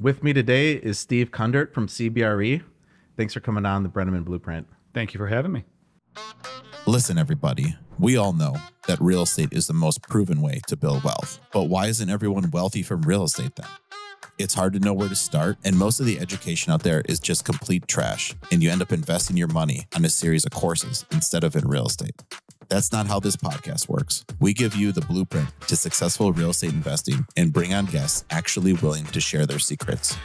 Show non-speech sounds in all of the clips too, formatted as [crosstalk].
With me today is Steve Kundert from CBRE. Thanks for coming on the Breneman Blueprint. Thank you for having me. Listen, everybody, we all know that real estate is the most proven way to build wealth. But why isn't everyone wealthy from real estate then? It's hard to know where to start, and most of the education out there is just complete trash, and you end up investing your money on a series of courses instead of in real estate. That's not how this podcast works. We give you the blueprint to successful real estate investing and bring on guests actually willing to share their secrets.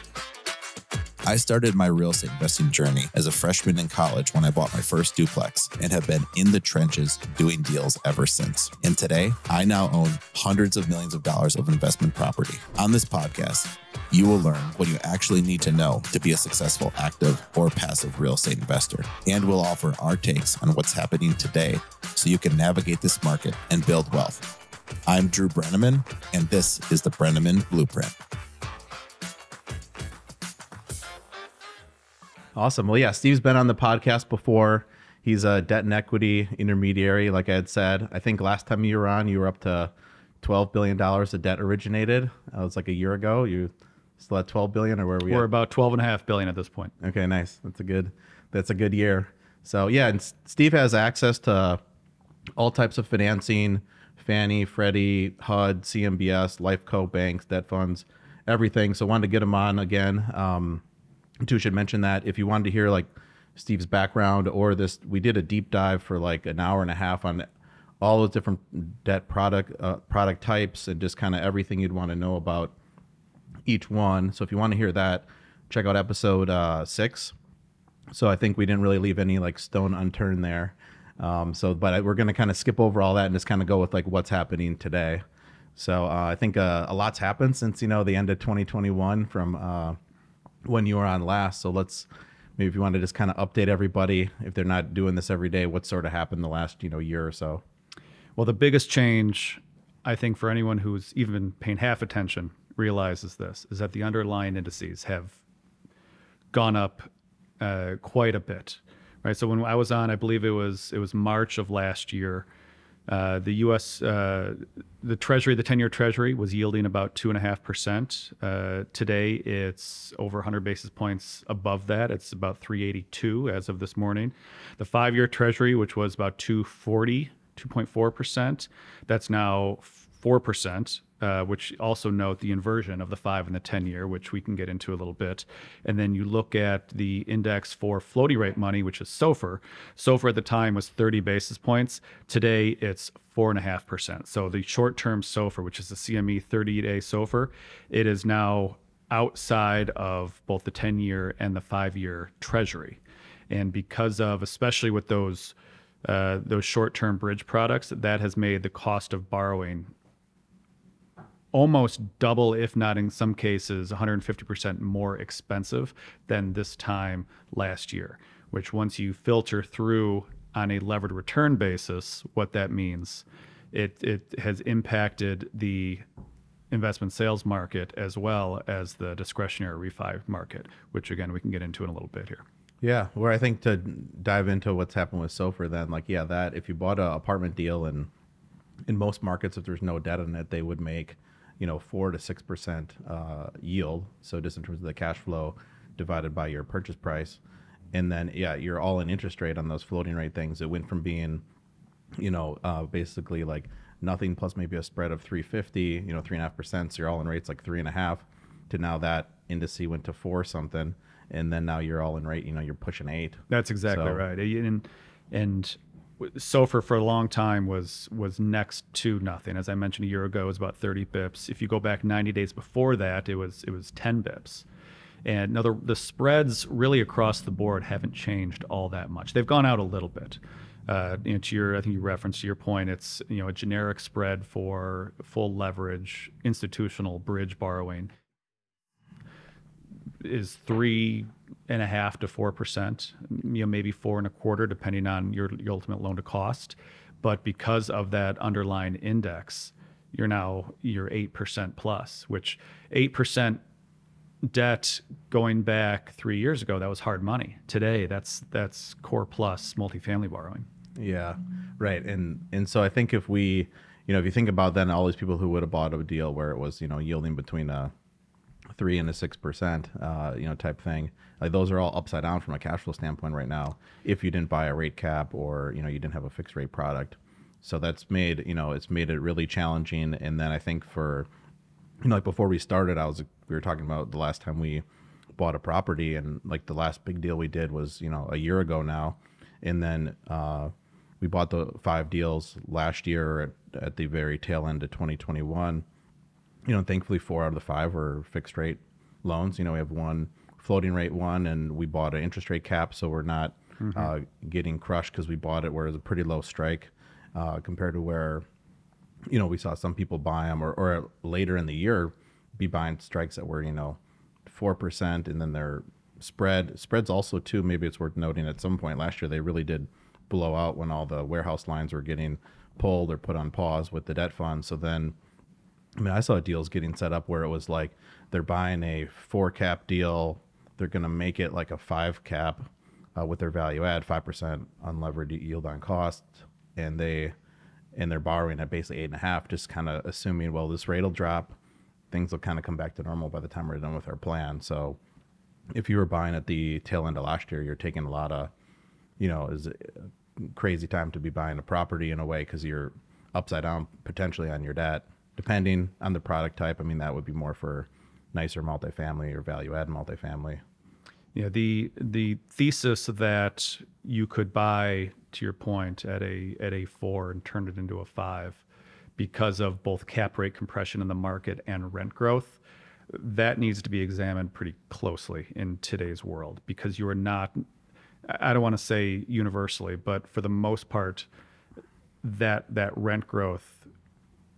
I started my real estate investing journey as a freshman in college when I bought my first duplex and have been in the trenches doing deals ever since. And today, I now own hundreds of millions of dollars of investment property. On this podcast, you will learn what you actually need to know to be a successful active or passive real estate investor. And we'll offer our takes on what's happening today so you can navigate this market and build wealth. I'm Drew Breneman, and this is the Breneman Blueprint. Awesome. Well, yeah, Steve's been on the podcast before. He's a debt and equity intermediary, like I had said. I think last time you were on, you were up to $12 billion of debt originated. That was like a year ago. You still at 12 billion or where are we We're at? about 12 and a half billion at this point. Okay, nice. That's a good that's a good year. So yeah, and Steve has access to all types of financing, Fannie, Freddie, HUD, CMBS, Lifeco banks, debt funds, everything. So wanted to get him on again. Um, too should mention that if you wanted to hear like Steve's background or this, we did a deep dive for like an hour and a half on all those different debt product uh, product types and just kind of everything you'd want to know about each one. So if you want to hear that, check out episode uh, six. So I think we didn't really leave any like stone unturned there. Um, so, but I, we're going to kind of skip over all that and just kind of go with like what's happening today. So uh, I think uh, a lot's happened since you know the end of 2021 from uh, when you were on last. So let's maybe if you want to just kind of update everybody if they're not doing this every day, what sort of happened the last you know year or so. Well, the biggest change, I think, for anyone who's even paying half attention realizes this is that the underlying indices have gone up uh, quite a bit. Right. So when I was on, I believe it was it was March of last year. Uh, the U.S. Uh, the Treasury, the ten-year Treasury, was yielding about two and a half percent. Uh, today, it's over 100 basis points above that. It's about 382 as of this morning. The five-year Treasury, which was about 240, 2.4 percent, that's now four percent. Uh, which also note the inversion of the five and the 10 year, which we can get into a little bit. And then you look at the index for floating rate money, which is SOFR. SOFR at the time was 30 basis points. Today it's 4.5%. So the short term SOFR, which is the CME 30 day SOFR, it is now outside of both the 10 year and the five year treasury. And because of, especially with those uh, those short-term bridge products, that has made the cost of borrowing almost double, if not in some cases, 150% more expensive than this time last year. Which, once you filter through on a levered return basis, what that means, it, it has impacted the investment sales market as well as the discretionary refi market, which again, we can get into in a little bit here. Yeah, where I think to dive into what's happened with SOFR, then like yeah, that if you bought an apartment deal and in most markets, if there's no debt in it, they would make you know four to six percent uh, yield. So just in terms of the cash flow divided by your purchase price, and then yeah, you're all in interest rate on those floating rate things. It went from being you know uh, basically like nothing plus maybe a spread of 350, you know three and a half percent. So you're all in rates like three and a half. To now that indice went to four something, and then now you're all in rate. You know you're pushing eight. That's exactly So- right. And and SOFR for a long time was was next to nothing. As I mentioned a year ago, it was about 30 bips. If you go back 90 days before that, it was it was 10 bips. And now the, the spreads really across the board haven't changed all that much. They've gone out a little bit. Uh, you know, to your, I think you referenced to your point, it's you know a generic spread for full leverage institutional bridge borrowing is three and a half to four percent, you know, maybe four and a quarter, depending on your, your ultimate loan to cost. But because of that underlying index, you're now you're eight percent plus, which eight percent debt going back three years ago that was hard money. Today, that's that's core plus multifamily borrowing. Yeah, right. And and so I think if we, you know, if you think about then all these people who would have bought a deal where it was, you know, yielding between a three and a six percent, uh, you know, type thing. Like those are all upside down from a cash flow standpoint right now. If you didn't buy a rate cap or you know you didn't have a fixed rate product, so that's made you know it's made it really challenging. And then I think for you know like before we started, I was we were talking about the last time we bought a property and like the last big deal we did was you know a year ago now, and then uh, we bought the five deals last year at, at the very tail end of 2021 you know, thankfully four out of the five were fixed rate loans. You know, we have one floating rate one, and we bought an interest rate cap, so we're not uh, getting crushed because we bought it where it was a pretty low strike uh, compared to where, you know, we saw some people buy them or, or later in the year be buying strikes that were you know four percent, and then their spread spreads also too. Maybe it's worth noting at some point last year they really did blow out when all the warehouse lines were getting pulled or put on pause with the debt fund. So then I mean, I saw deals getting set up where it was like they're buying a four cap deal, they're going to make it like a five cap uh, with their value add, five percent unlevered yield on cost, and they and they're borrowing at basically eight and a half, just kind of assuming, well, this rate will drop, things will kind of come back to normal by the time we're done with our plan. So, if you were buying at the tail end of last year, you're taking a lot of, you know, is crazy time to be buying a property in a way because you're upside down potentially on your debt depending on the product type. I mean, that would be more for nicer multifamily or value add multifamily. Yeah, the the thesis that you could buy, to your point, at a at a four and turn it into a five, because of both cap rate compression in the market and rent growth, that needs to be examined pretty closely in today's world because you are not. I don't want to say universally, but for the most part, that that rent growth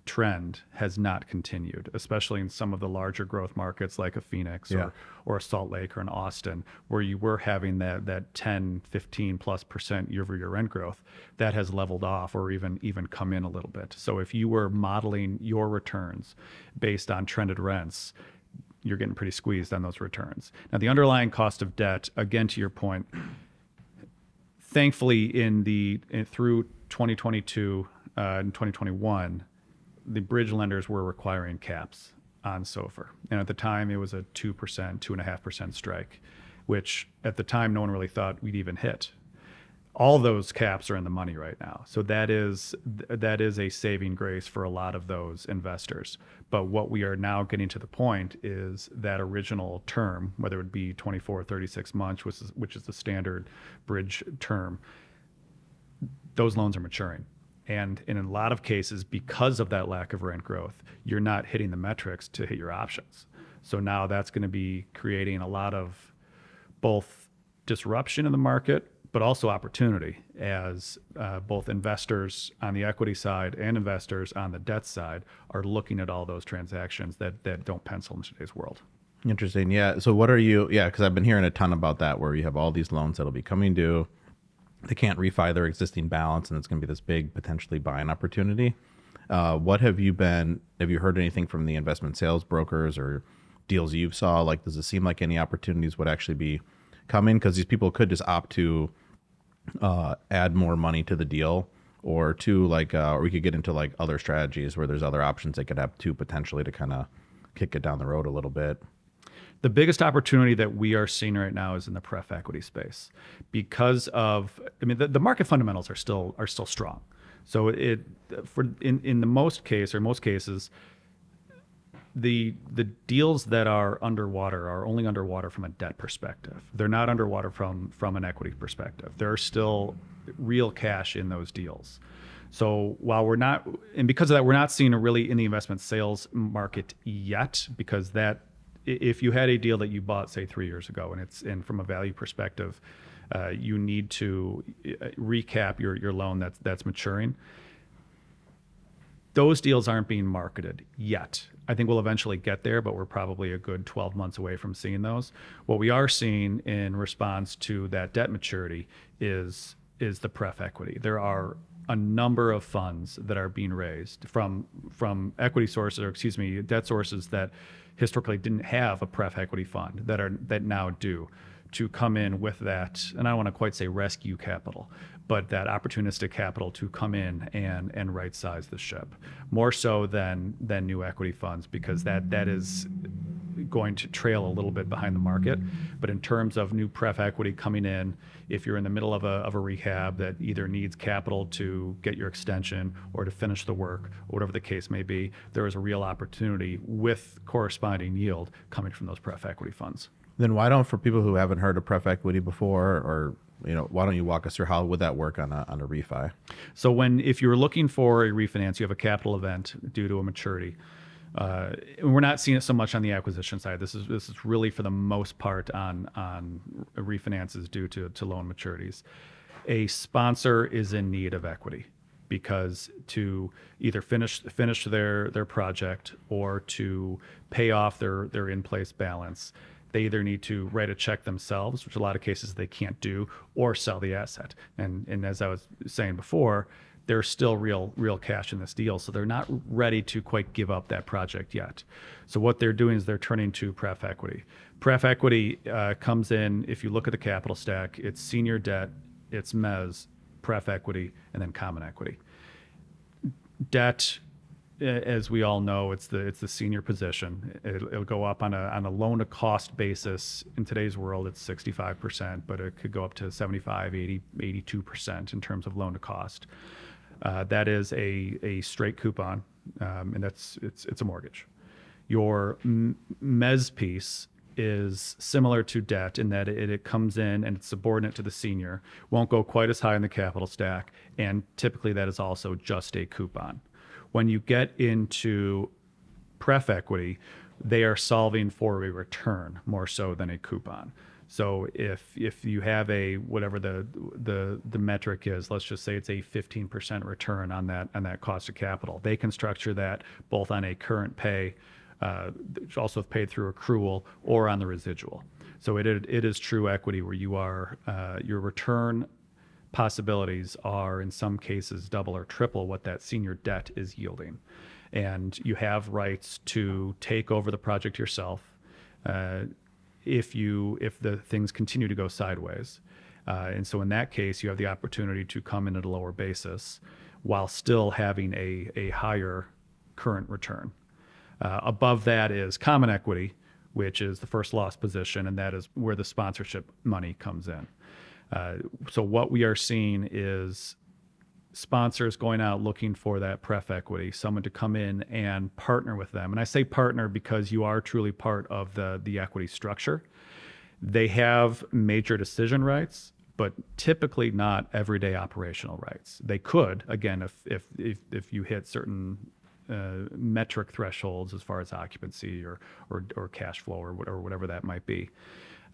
trend has not continued, especially in some of the larger growth markets like a Phoenix Yeah. or, or a Salt Lake or an Austin, where you were having that, that 10, 15 plus percent year over year rent growth, that has leveled off or even, even come in a little bit. So if you were modeling your returns based on trended rents, you're getting pretty squeezed on those returns. Now, the underlying cost of debt, again, to your point, thankfully in the in, through 2022 uh, and 2021 the bridge lenders were requiring caps on SOFR. And at the time, it was a 2%, 2.5% strike, which at the time, no one really thought we'd even hit. All those caps are in the money right now. So that is that is a saving grace for a lot of those investors. But what we are now getting to the point is that original term, whether it be 24 or 36 months, which is, which is the standard bridge term, those loans are maturing. And in a lot of cases, because of that lack of rent growth, you're not hitting the metrics to hit your options. So now that's going to be creating a lot of both disruption in the market, but also opportunity as uh, both investors on the equity side and investors on the debt side are looking at all those transactions that, that don't pencil in today's world. Interesting. Yeah. So what are you? Yeah, because I've been hearing a ton about that, where you have all these loans that'll be coming due. They can't refi their existing balance, and it's going to be this big potentially buying opportunity. Uh, what have you been? Have you heard anything from the investment sales brokers or deals you saw? Like, does it seem like any opportunities would actually be coming? Because these people could just opt to uh, add more money to the deal, or to like, uh, or we could get into like other strategies where there's other options they could have to potentially to kind of kick it down the road a little bit. The biggest opportunity that we are seeing right now is in the pref equity space because of I mean the, the market fundamentals are still are still strong. So it for in, in the most case or most cases the the deals that are underwater are only underwater from a debt perspective. They're not underwater from from an equity perspective. There are still real cash in those deals. So while we're not, and because of that, we're not seeing a really in the investment sales market yet, because that if you had a deal that you bought say three years ago and it's and from a value perspective uh, you need to uh, recap your, your loan that's that's maturing those deals aren't being marketed yet. I think we'll eventually get there but we're probably a good 12 months away from seeing those. What we are seeing in response to that debt maturity is is the pref equity. There are a number of funds that are being raised from from equity sources or excuse me debt sources that historically didn't have a pref equity fund that are that now do to come in with that and I don't want to quite say rescue capital but that opportunistic capital to come in and and right size the ship more so than than new equity funds because that that is going to trail a little bit behind the market. But in terms of new pref equity coming in, if you're in the middle of a, of a rehab that either needs capital to get your extension or to finish the work, or whatever the case may be, there is a real opportunity with corresponding yield coming from those pref equity funds. Then why don't, for people who haven't heard of pref equity before, or you know, why don't you walk us through how would that work on a on a refi? So when if you're looking for a refinance, you have a capital event due to a maturity. Uh, we're not seeing it so much on the acquisition side. This is this is really for the most part on on refinances due to to loan maturities. A sponsor is in need of equity because to either finish finish their their project or to pay off their their in place balance, they either need to write a check themselves, which a lot of cases they can't do, or sell the asset. And and as I was saying before, there's still real real cash in this deal, so they're not ready to quite give up that project yet. So what they're doing is they're turning to pref equity. Pref equity uh, comes in if you look at the capital stack, it's senior debt, it's mez, pref equity, and then common equity. Debt as we all know, it's the it's the senior position. It'll, it'll, go up on a on a loan to cost basis. In today's world, it's 65%, but it could go up to 75, 80, 82% in terms of loan to cost. Uh, that is a a straight coupon, um, and that's it's it's a mortgage. Your mez piece is similar to debt in that it, it, comes in and it's subordinate to the senior, won't go quite as high in the capital stack, and typically that is also just a coupon. When you get into pref equity, they are solving for a return more so than a coupon. So if if you have a whatever the the the metric is, let's just say it's a 15% return on that on that cost of capital, they can structure that both on a current pay, uh, also paid through accrual, or on the residual. So it it is true equity where you are uh, your return possibilities are in some cases double or triple what that senior debt is yielding. And you have rights to take over the project yourself uh, if you if the things continue to go sideways. Uh, and so in that case, you have the opportunity to come in at a lower basis while still having a, a higher current return. Uh, above that is common equity, which is the first loss position, and that is where the sponsorship money comes in. Uh, so what we are seeing is sponsors going out looking for that pref equity, someone to come in and partner with them. And I say partner because you are truly part of the the equity structure. They have major decision rights, but typically not everyday operational rights. They could, again, if if if, if you hit certain uh, metric thresholds as far as occupancy or or, or cash flow or, or whatever that might be.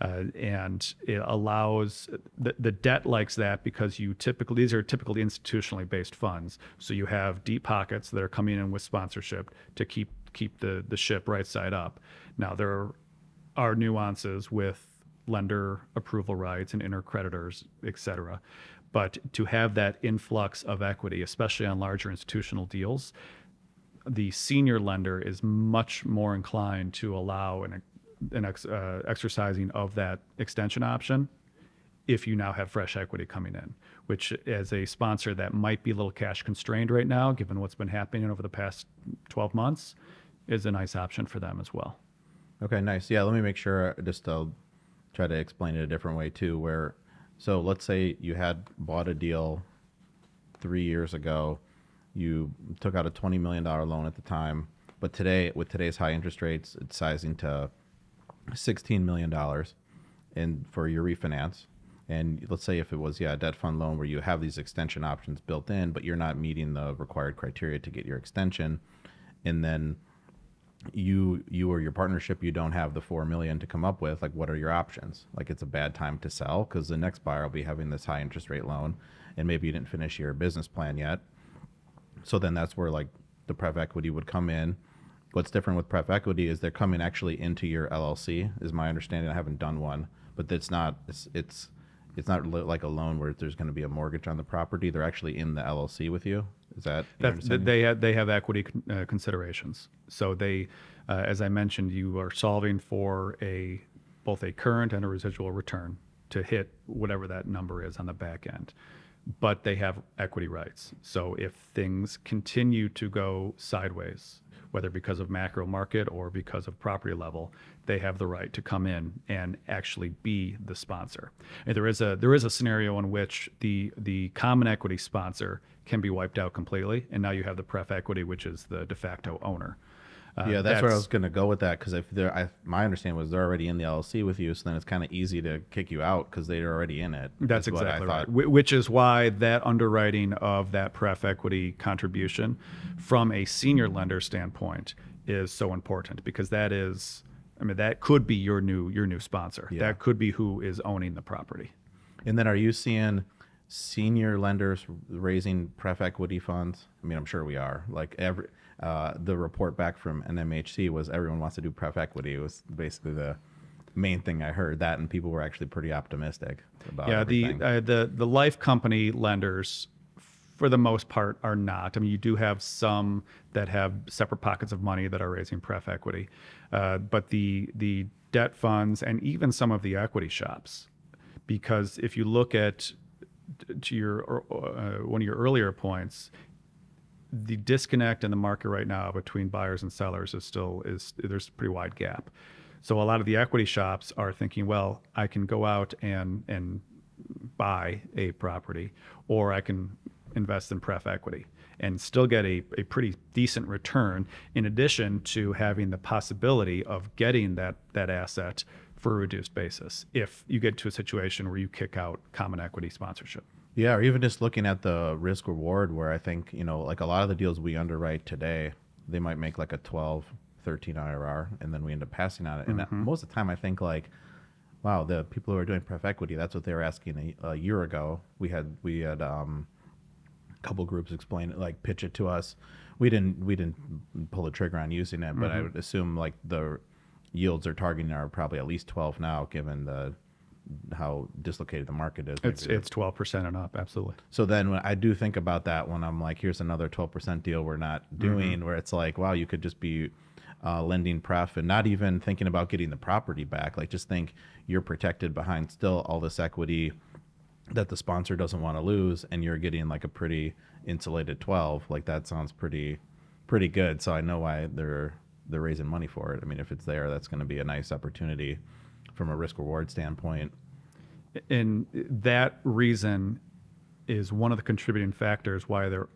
Uh, and it allows the, the debt likes that because you typically these are typically institutionally based funds. So you have deep pockets that are coming in with sponsorship to keep keep the the ship right side up. Now there are nuances with lender approval rights and intercreditors et cetera. But to have that influx of equity especially on larger institutional deals the senior lender is much more inclined to allow an an ex, uh, exercising of that extension option if you now have fresh equity coming in, which as a sponsor that might be a little cash constrained right now, given what's been happening over the past 12 months, is a nice option for them as well. Okay, nice. Yeah, let me make sure just I'll try to explain it a different way too. Where, so let's say you had bought a deal three years ago, you took out a $20 million loan at the time, but today, with today's high interest rates, it's sizing to sixteen million dollars in for your refinance. And let's say if it was yeah a debt fund loan where you have these extension options built in, but you're not meeting the required criteria to get your extension, and then you you or your partnership you don't have the four million to come up with like what are your options like it's a bad time to sell because the next buyer will be having this high interest rate loan and maybe you didn't finish your business plan yet so then that's where like the pref equity would come in What's different with pref equity is they're coming actually into your LLC, is my understanding. I haven't done one, but it's not it's it's it's not like a loan where there's going to be a mortgage on the property. They're actually in the LLC with you. Is that that they have they have equity uh, considerations. So they, uh, as I mentioned, you are solving for a both a current and a residual return to hit whatever that number is on the back end. But they have equity rights. So if things continue to go sideways, whether because of macro market or because of property level, they have the right to come in and actually be the sponsor. And there is a there is a scenario in which the the common equity sponsor can be wiped out completely, and now you have the pref equity, which is the de facto owner. Uh, yeah, that's, where I was going to go with that because if they're, I, my understanding was they're already in the LLC with you, so then it's kind of easy to kick you out because they're already in it. That's is what I exactly thought. right. Which is why that underwriting of that pref equity contribution from a senior lender standpoint is so important because that is, I mean, that could be your new your new sponsor. Yeah. That could be who is owning the property. And then are you seeing senior lenders raising pref equity funds? I mean, I'm sure we are. Like every uh, the report back from NMHC was everyone wants to do pref equity. It was basically the main thing I heard that, and people were actually pretty optimistic about. yeah, everything. the uh, the the life company lenders, for the most part, are not. I mean, you do have some that have separate pockets of money that are raising pref equity, uh, but the the debt funds and even some of the equity shops, because if you look at to your uh, one of your earlier points, the disconnect in the market right now between buyers and sellers is still is there's a pretty wide gap. So a lot of the equity shops are thinking, well, I can go out and and buy a property, or I can invest in pref equity and still get a, a pretty decent return in addition to having the possibility of getting that that asset for a reduced basis if you get to a situation where you kick out common equity sponsorship. Yeah, or even just looking at the risk reward, where I think, you know, like a lot of the deals we underwrite today, they might make like a 12, 13 IRR, and then we end up passing on it. And that, most of the time, I think, like, wow, the people who are doing pref equity, that's what they were asking a, a year ago. We had, we had, um, a couple groups explain it, like pitch it to us. We didn't, we didn't pull the trigger on using it, but I would assume like the yields are targeting are probably at least 12 now, given the, how dislocated the market is. It's it's twelve percent and up, absolutely. so then when I do think about that when I'm like, here's another 12% deal we're not doing, where it's like, wow, you could just be uh, lending pref and not even thinking about getting the property back. Like, just think you're protected behind still all this equity that the sponsor doesn't want to lose, and you're getting like a pretty insulated 12. Like, that sounds pretty, pretty good. So I know why they're they're raising money for it. I mean, if it's there, that's going to be a nice opportunity from a risk reward standpoint. and that reason is one of the contributing factors why there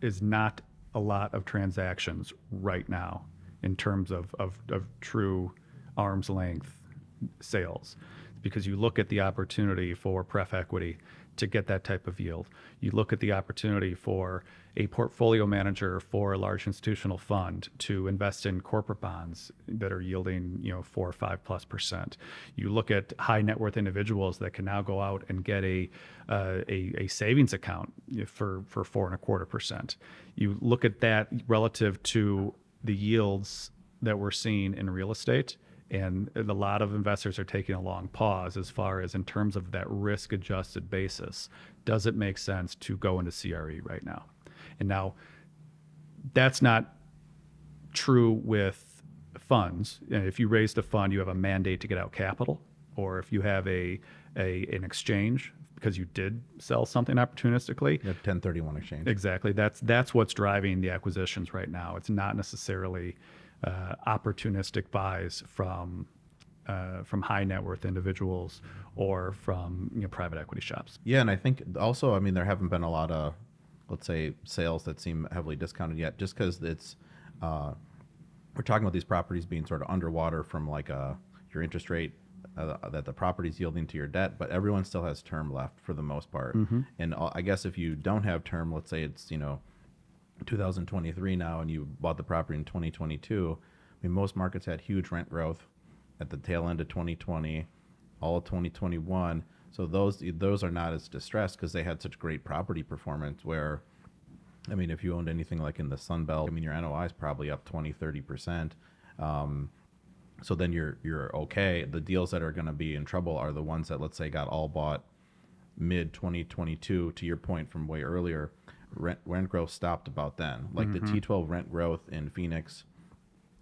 is not a lot of transactions right now in terms of, of, of true arm's length sales because you look at the opportunity for pref equity to get that type of yield. You look at the opportunity for a portfolio manager for a large institutional fund to invest in corporate bonds that are yielding you know four or five plus percent. You look at high net worth individuals that can now go out and get a uh, a, a savings account for for four and a quarter percent. You look at that relative to the yields that we're seeing in real estate and a lot of investors are taking a long pause as far as in terms of that risk adjusted basis does it make sense to go into CRE right now and now that's not true with funds if you raised a fund you have a mandate to get out capital or if you have a, a an exchange because you did sell something opportunistically You have 1031 exchange. Exactly. That's that's what's driving the acquisitions right now. It's not necessarily opportunistic buys from uh, from high net worth individuals or from you know, private equity shops. Yeah, and I think also, I mean, there haven't been a lot of, let's say, sales that seem heavily discounted yet, just because it's, uh, we're talking about these properties being sort of underwater from like uh your interest rate uh, that the property's yielding to your debt, but everyone still has term left for the most part. And uh, I guess if you don't have term, let's say it's you know 2023 now, and you bought the property in 2022. I mean, most markets had huge rent growth at the tail end of 2020, all of 2021. So those those are not as distressed because they had such great property performance. Where, I mean, if you owned anything like in the Sun Belt, I mean, your NOI is probably up 20, 30 percent. Um, so then you're you're okay. The deals that are going to be in trouble are the ones that let's say got all bought mid 2022 to your point from way earlier rent rent growth stopped about then. Like the mm-hmm. T12 rent growth in Phoenix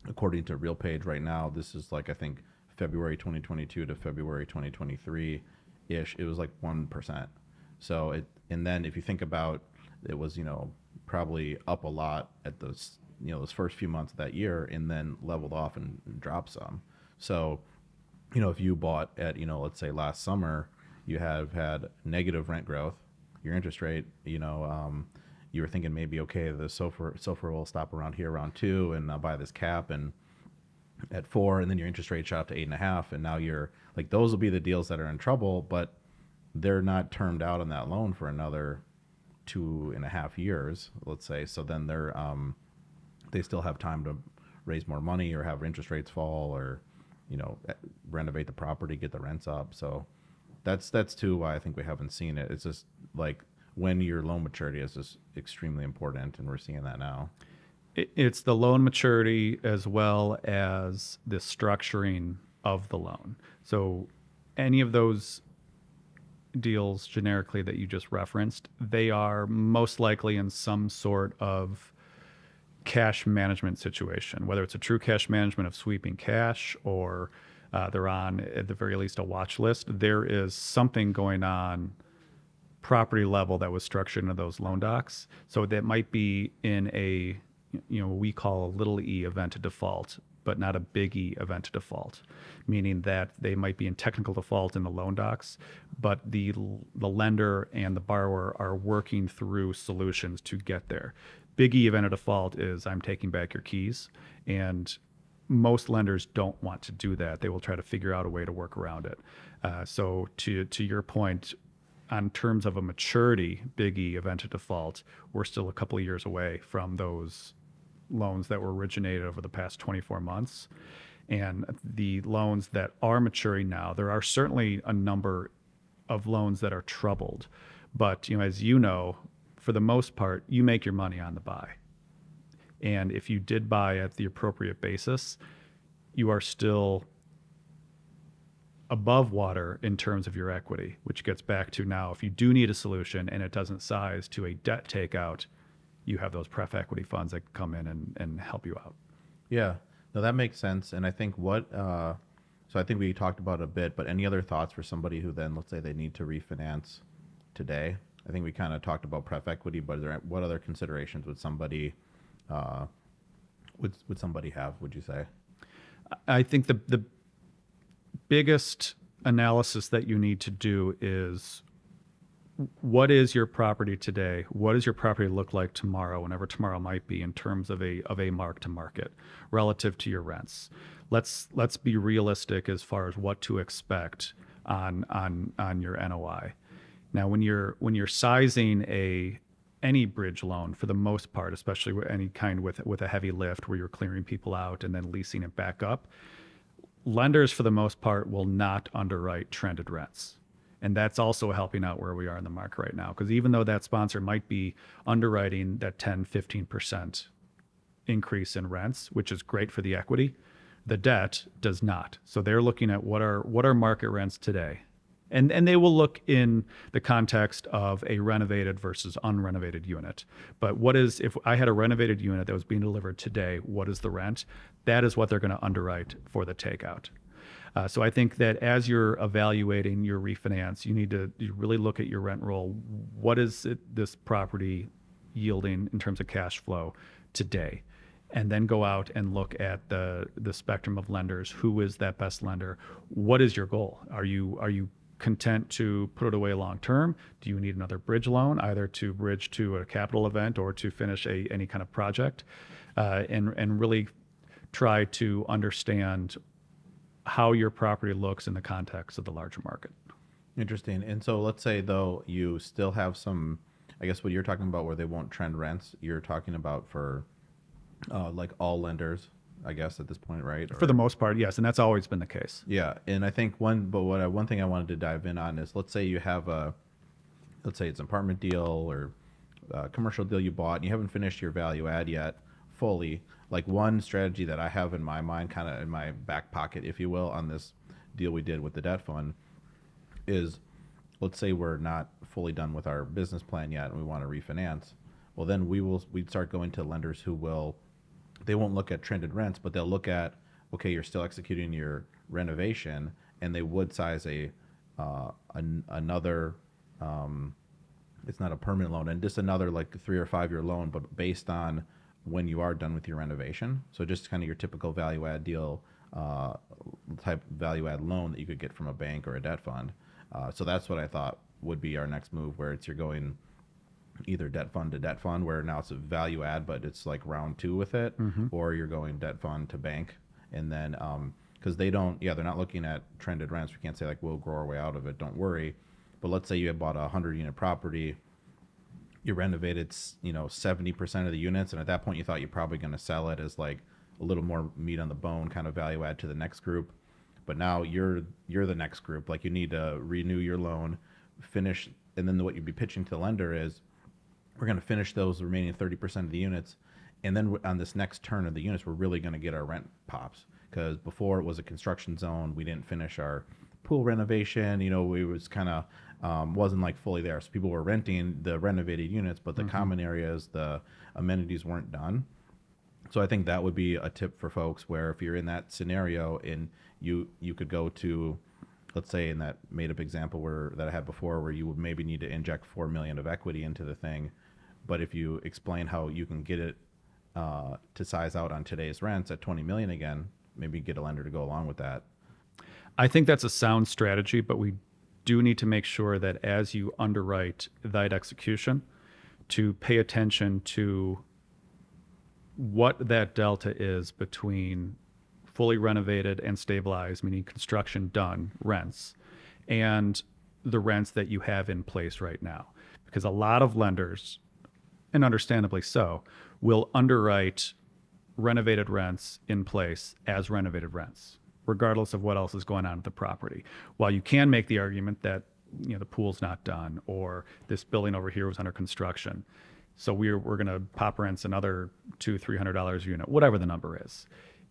according to RealPage right now this is like I think February 2022 to February 2023 ish it was like 1% so it and then if you think about it was you know probably up a lot at those you know those first few months of that year and then leveled off and, and dropped some. So, you know, if you bought at you know let's say last summer, you have had negative rent growth, your interest rate, you know. Um, you were thinking maybe okay, the SOFR SOFR will stop around here around two, and I'll buy this cap and at four, and then your interest rate shot up to eight and a half, and now you're like those will be the deals that are in trouble, but they're not termed out on that loan for another two and a half years, let's say. So then they're um, they still have time to raise more money or have interest rates fall or you know eh, renovate the property, get the rents up. So that's that's too why I think we haven't seen it. It's just like when your loan maturity is just extremely important, and we're seeing that now. It's the loan maturity as well as the structuring of the loan. So, any of those deals generically that you just referenced, they are most likely in some sort of cash management situation, whether it's a true cash management of sweeping cash or uh, they're on, at the very least, a watch list. There is something going on property level that was structured into those loan docs. So that might be in a, you know, we call a little e event of default, but not a big E event of default, meaning that they might be in technical default in the loan docs, but the the lender and the borrower are working through solutions to get there. Big E event of default is I'm taking back your keys, and most lenders don't want to do that. They will try to figure out a way to work around it. Uh, so to to your point, on terms of a maturity, big E event of default, we're still a couple of years away from those loans that were originated over the past 24 months. And the loans that are maturing now, there are certainly a number of loans that are troubled. But you know, as you know, for the most part, you make your money on the buy. And if you did buy at the appropriate basis, you are still above water in terms of your equity, which gets back to now if you do need a solution and it doesn't size to a debt takeout, you have those pref equity funds that come in and, and help you out. Yeah, no, that makes sense. And I think what, uh, so I think we talked about it a bit, but any other thoughts for somebody who then, let's say they need to refinance today? I think we kind of talked about pref equity, but there, what other considerations would somebody, uh, would, would somebody have, would you say? I think the the biggest analysis that you need to do is what is your property today? What does your property look like tomorrow, whenever tomorrow might be, in terms of a of a mark to market relative to your rents? Let's let's be realistic as far as what to expect on on on your NOI. Now, when you're when you're sizing a any bridge loan for the most part, especially any kind with with a heavy lift where you're clearing people out and then leasing it back up, lenders for the most part will not underwrite trended rents. And that's also helping out where we are in the market right now. Because even though that sponsor might be underwriting that 10, 15% increase in rents, which is great for the equity, the debt does not. So they're looking at what are what are market rents today. And and they will look in the context of a renovated versus unrenovated unit. But what is if I had a renovated unit that was being delivered today, what is the rent? That is what they're going to underwrite for the takeout. Uh, so I think that as you're evaluating your refinance, you need to you really look at your rent roll. What is it, this property yielding in terms of cash flow today? And then go out and look at the the spectrum of lenders. Who is that best lender? What is your goal? Are you are you content to put it away long term? Do you need another bridge loan, either to bridge to a capital event or to finish a any kind of project? Uh, and and really try to understand how your property looks in the context of the larger market. Interesting. And so let's say though you still have some, I guess what you're talking about where they won't trend rents, you're talking about for uh, like all lenders, I guess at this point, right? For the most part, yes, and that's always been the case. Yeah, and I think one, but what I, one thing I wanted to dive in on is, let's say you have a, let's say it's an apartment deal or a commercial deal you bought, and you haven't finished your value add yet fully. Like one strategy that I have in my mind, kind of in my back pocket, if you will, on this deal we did with the debt fund, is, let's say we're not fully done with our business plan yet, and we want to refinance. Well, then we will we'd start going to lenders who will they won't look at trended rents, but they'll look at okay, you're still executing your renovation, and they would size a uh, an, another. Um, it's not a permanent loan, and just another like three or five year loan, but based on when you are done with your renovation. So just kind of your typical value add deal uh, type value add loan that you could get from a bank or a debt fund. Uh, so that's what I thought would be our next move, where it's you're going either debt fund to debt fund, where now it's a value add, but it's like round two with it, mm-hmm. or you're going debt fund to bank, and then um, because they don't, yeah, they're not looking at trended rents. We can't say like we'll grow our way out of it. Don't worry. But let's say you bought a hundred unit property, you renovated, you know, seventy percent of the units, and at that point you thought you're probably going to sell it as like a little more meat on the bone kind of value add to the next group. But now you're you're the next group. Like you need to renew your loan, finish, and then what you'd be pitching to the lender is we're going to finish those remaining 30% of the units and then on this next turn of the units we're really going to get our rent pops because before it was a construction zone we didn't finish our pool renovation you know we was kind of um, wasn't like fully there. So people were renting the renovated units but the common areas the amenities weren't done. So I think that would be a tip for folks where if you're in that scenario and you you could go to let's say in that made up example where that I had before where you would maybe need to inject 4 million of equity into the thing but if you explain how you can get it uh, to size out on today's rents at 20 million again maybe get a lender to go along with that I think that's a sound strategy, but we do need to make sure that as you underwrite that execution, to pay attention to what that delta is between fully renovated and stabilized, meaning construction done rents, and the rents that you have in place right now. Because a lot of lenders, and understandably so, will underwrite renovated rents in place as renovated rents, regardless of what else is going on at the property. While you can make the argument that you know the pool's not done or this building over here was under construction, so we're we're going to pop rents another two three hundred dollars a unit, whatever the number is.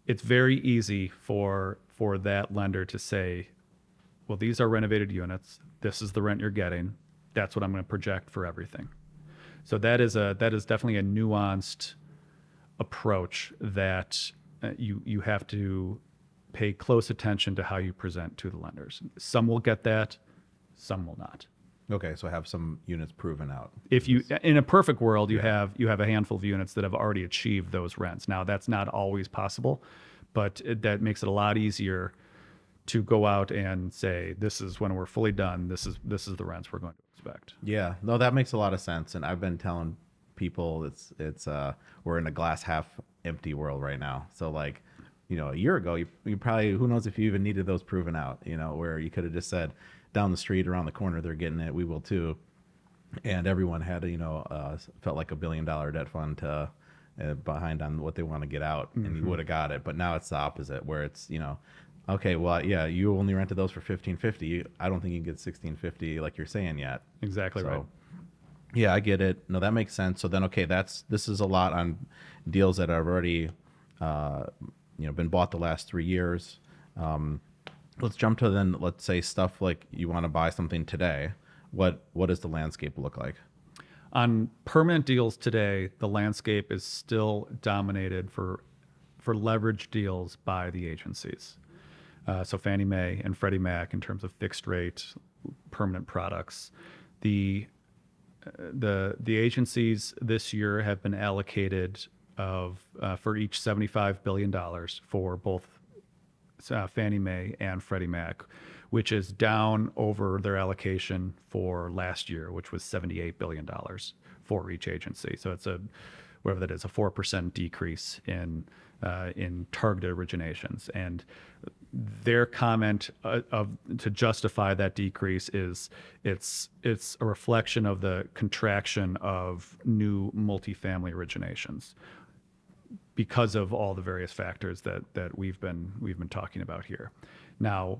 It's very easy for for that lender to say, well, these are renovated units. This is the rent you're getting. That's what I'm going to project for everything. So that is a that is definitely a nuanced approach that uh, you you have to pay close attention to how you present to the lenders. Some will get that, some will not. okay so have some units proven out If you in a perfect world you have you have a handful of units that have already achieved those rents. Now that's not always possible, but it, that makes it a lot easier to go out and say this is when we're fully done. This is this is the rents we're going to expect. Yeah, no, that makes a lot of sense. And I've been telling people it's it's uh we're in a glass half empty world right now. So like, you know, a year ago you, you probably who knows if you even needed those proven out, you know, where you could have just said down the street around the corner they're getting it, we will too. And everyone had, you know, uh, felt like a billion dollar debt fund to uh, behind on what they want to get out, and you would have got it. But now it's the opposite, where it's you know, okay, well, yeah, you only rented those for fifteen fifty. I don't think you can get sixteen fifty like you're saying yet. Exactly So, right. Yeah, I get it. No, that makes sense. So then, okay, that's this is a lot on deals that have already, uh, you know, been bought the last three years. Um, let's jump to then. Let's say stuff like you want to buy something today. What what does the landscape look like? on permanent deals today, the landscape is still dominated for for leverage deals by the agencies. Uh, so Fannie Mae and Freddie Mac in terms of fixed rate permanent products. The uh, the the agencies this year have been allocated of uh, for each 75 billion dollars for both uh, Fannie Mae and Freddie Mac, which is down over their allocation for last year, which was $78 billion for each agency. So it's a, whatever that is, a 4% decrease in, uh, in targeted originations. And their comment uh, of to justify that decrease is it's it's a reflection of the contraction of new multifamily originations because of all the various factors that that we've been we've been talking about here. Now,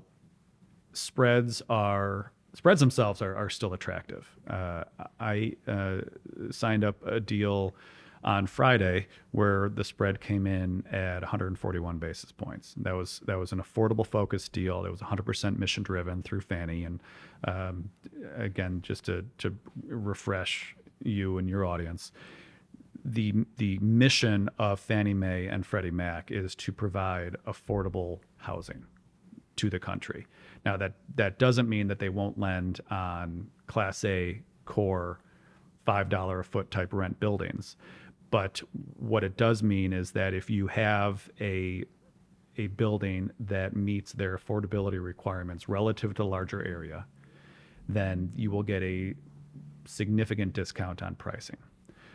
spreads are spreads themselves are, are still attractive. Uh, I uh, signed up a deal on Friday where the spread came in at 141 basis points. That was that was an affordable focus deal. It was 100% mission driven through Fannie, and um, again, just to to refresh you and your audience the the mission of Fannie Mae and Freddie Mac is to provide affordable housing to the country. Now that that doesn't mean that they won't lend on class A core five dollar a foot type rent buildings, But what it does mean is that if you have a a building that meets their affordability requirements relative to larger area, then you will get a significant discount on pricing.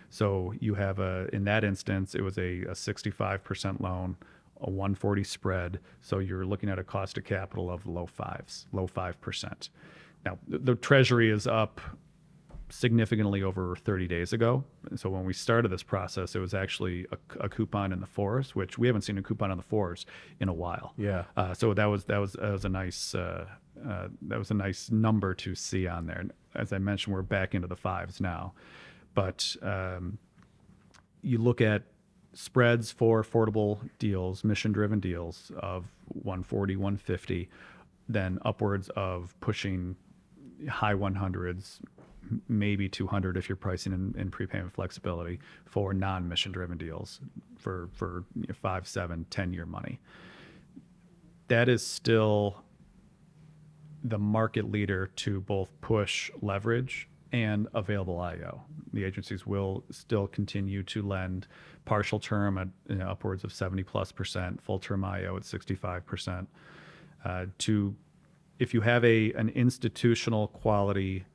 So you have a, in that instance, it was a, a 65% loan, a 140 spread. So you're looking at a cost of capital of low fives, low 5%. Now, the, the treasury is up significantly over 30 days ago. So when we started this process, it was actually a, a coupon in the fours, which we haven't seen a coupon on the fours in a while. Yeah. Uh, so that was that was that was a nice uh, uh, that was a nice number to see on there. And as I mentioned, we're back into the fives now, but um, you look at spreads for affordable deals, mission-driven deals of 140, 150, then upwards of pushing high 100s, m- maybe 200 if you're pricing in, in prepayment flexibility for non-mission driven deals for for you know, five, seven, ten year money. That is still the market leader to both push leverage and available IO. The agencies will still continue to lend partial term at you know, upwards of 70 plus percent, full term IO at 65 percent. Uh, to if you have a an institutional quality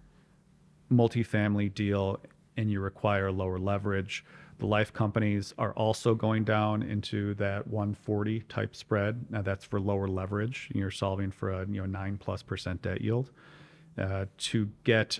multifamily deal and you require lower leverage, the life companies are also going down into that 140 type spread. Now that's for lower leverage. You're solving for a you know nine plus percent debt yield. Uh, to get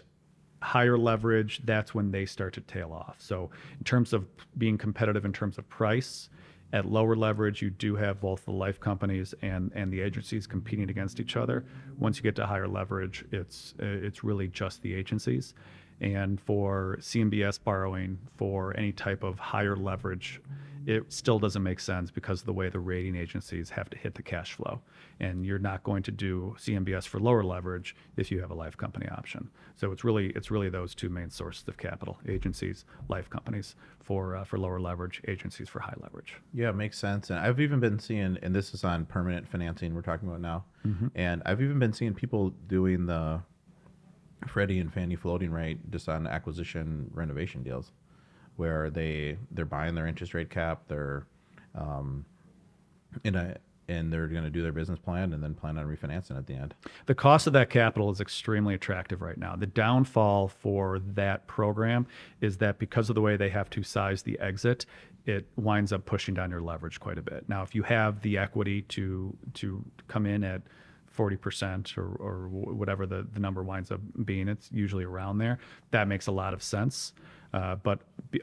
higher leverage, that's when they start to tail off. So in terms of being competitive in terms of price, at lower leverage, you do have both the life companies and, and the agencies competing against each other. Once you get to higher leverage, it's it's really just the agencies. And for CMBS borrowing for any type of higher leverage, it still doesn't make sense because of the way the rating agencies have to hit the cash flow. And you're not going to do CMBS for lower leverage if you have a life company option. So it's really it's really those two main sources of capital: agencies, life companies for uh, for lower leverage, agencies for high leverage. Yeah, it makes sense. And I've even been seeing, and this is on permanent financing we're talking about now. And I've even been seeing people doing the Freddie and Fannie floating rate just on acquisition renovation deals, where they they're buying their interest rate cap, they're um, in a and they're going to do their business plan and then plan on refinancing at the end. The cost of that capital is extremely attractive right now. The downfall for that program is that because of the way they have to size the exit, it winds up pushing down your leverage quite a bit. Now, if you have the equity to to come in at 40% or, or whatever the, the number winds up being, it's usually around there. That makes a lot of sense. Uh, but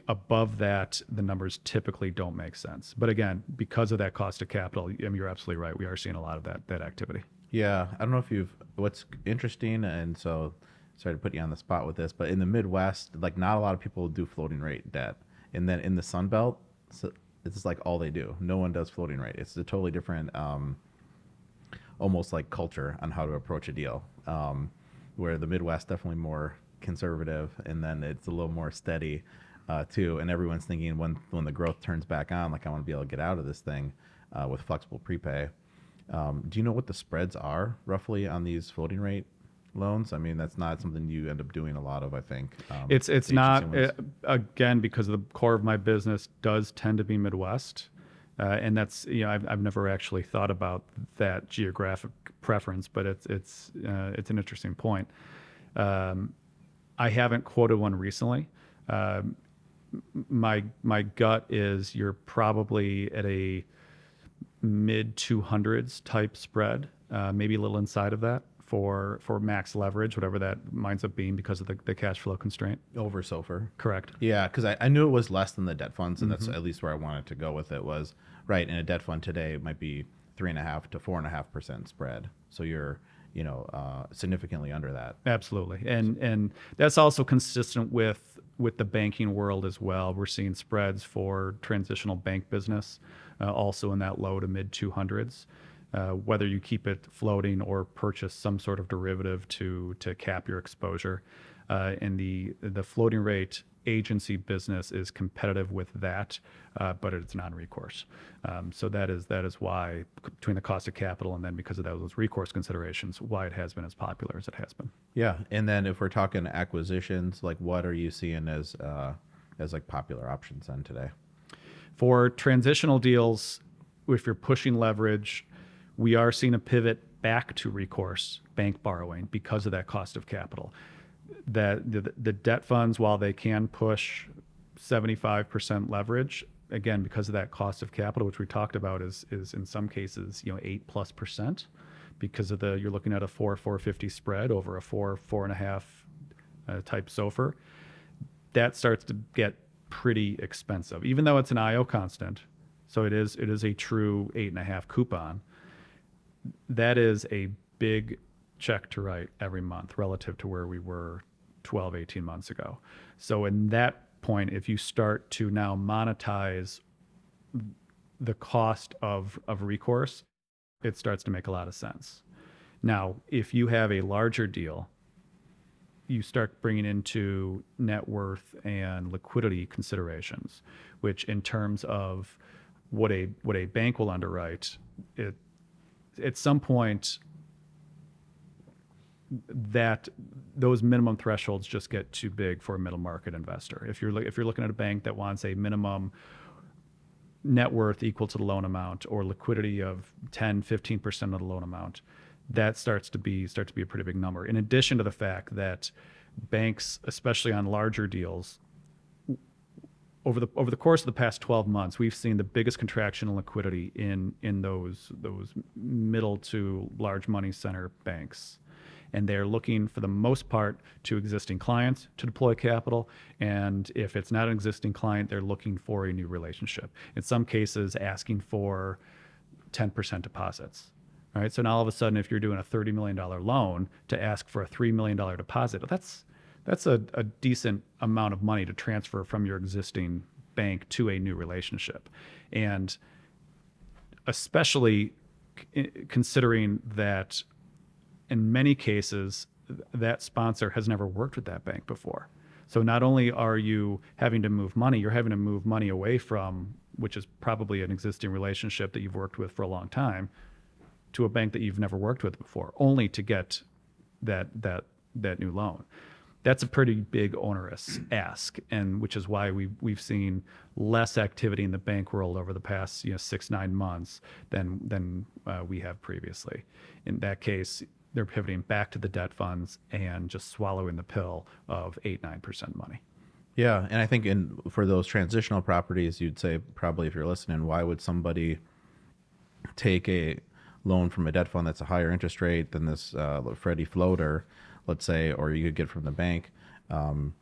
above that, the numbers typically don't make sense. But again, because of that cost of capital, I mean, you're absolutely right. We are seeing a lot of that that activity. Yeah, I don't know if you've. What's interesting, and so sorry to put you on the spot with this, but in the Midwest, like not a lot of people do floating rate debt, and then in the Sun Belt, so it's like all they do. No one does floating rate. It's a totally different, um, almost like culture on how to approach a deal. Um, where the Midwest definitely more conservative, and then it's a little more steady uh, too. And everyone's thinking when when the growth turns back on, like I want to be able to get out of this thing uh, with flexible prepay. Um, do you know what the spreads are roughly on these floating rate loans? I mean, that's not something you end up doing a lot of. I think um, It's it's not ones. uh, again because the core of my business does tend to be Midwest, uh, and that's you know I've, I've never actually thought about that geographic preference, but it's it's uh, it's an interesting point. Um, I haven't quoted one recently. Um, my my gut is you're probably at a mid 200s type spread, uh, maybe a little inside of that for for max leverage, whatever that winds up being because of the, the cash flow constraint. over SOFR. Correct. Yeah, because I, I knew it was less than the debt funds, and that's Mm-hmm. at least where I wanted to go with it. Was right in a debt fund today it might be three and a half to four and a half percent spread. So you're you know uh, significantly under that. Absolutely, and and that's also consistent with with the banking world as well. We're seeing spreads for transitional bank business, uh, also in that low to mid 200s. Uh, whether you keep it floating or purchase some sort of derivative to to cap your exposure, uh, and the the floating rate agency business is competitive with that, uh, but it's non-recourse. Um, so that is that is why between the cost of capital and then because of those recourse considerations, why it has been as popular as it has been. Yeah, and then if we're talking acquisitions, like what are you seeing as uh, as like popular options then today. For transitional deals, if you're pushing leverage, we are seeing a pivot back to recourse bank borrowing because of that cost of capital. That the, the debt funds, while they can push 75% leverage, again, because of that cost of capital, which we talked about, is is in some cases, you know, eight plus percent, because of the you're looking at a four 450 spread over a four four and a half uh, type SOFR. That starts to get pretty expensive, even though it's an IO constant. So it is it is a true eight and a half coupon. That is a big check to write every month relative to where we were 12, 18 months ago. So in that point, if you start to now monetize the cost of, of recourse, it starts to make a lot of sense. Now, if you have a larger deal, you start bringing into net worth and liquidity considerations, which in terms of what a what a bank will underwrite, it at some point that those minimum thresholds just get too big for a middle market investor. If you're if you're looking at a bank that wants a minimum net worth equal to the loan amount or liquidity of 10 15% of the loan amount that starts to be start to be a pretty big number in addition to the fact that banks especially on larger deals over the over the course of the past 12 months we've seen the biggest contraction in liquidity in in those those middle to large money center banks and they're looking for the most part to existing clients to deploy capital. And if it's not an existing client, they're looking for a new relationship. In some cases, asking for 10% deposits. All right. So now all of a sudden, if you're doing a $30 million loan to ask for a $3 million deposit, that's that's a, a decent amount of money to transfer from your existing bank to a new relationship. And especially considering that in many cases, that sponsor has never worked with that bank before. So not only are you having to move money, you're having to move money away from, which is probably an existing relationship that you've worked with for a long time, to a bank that you've never worked with before, only to get that that that new loan. That's a pretty big onerous ask, and which is why we we've seen less activity in the bank world over the past you know six nine months than than uh, we have previously. In that case, they're pivoting back to the debt funds and just swallowing the pill of eight nine percent money. Yeah, and I think in for those transitional properties, you'd say probably if you're listening, why would somebody take a loan from a debt fund that's a higher interest rate than this uh, Freddie floater, let's say, or you could get from the bank. Um,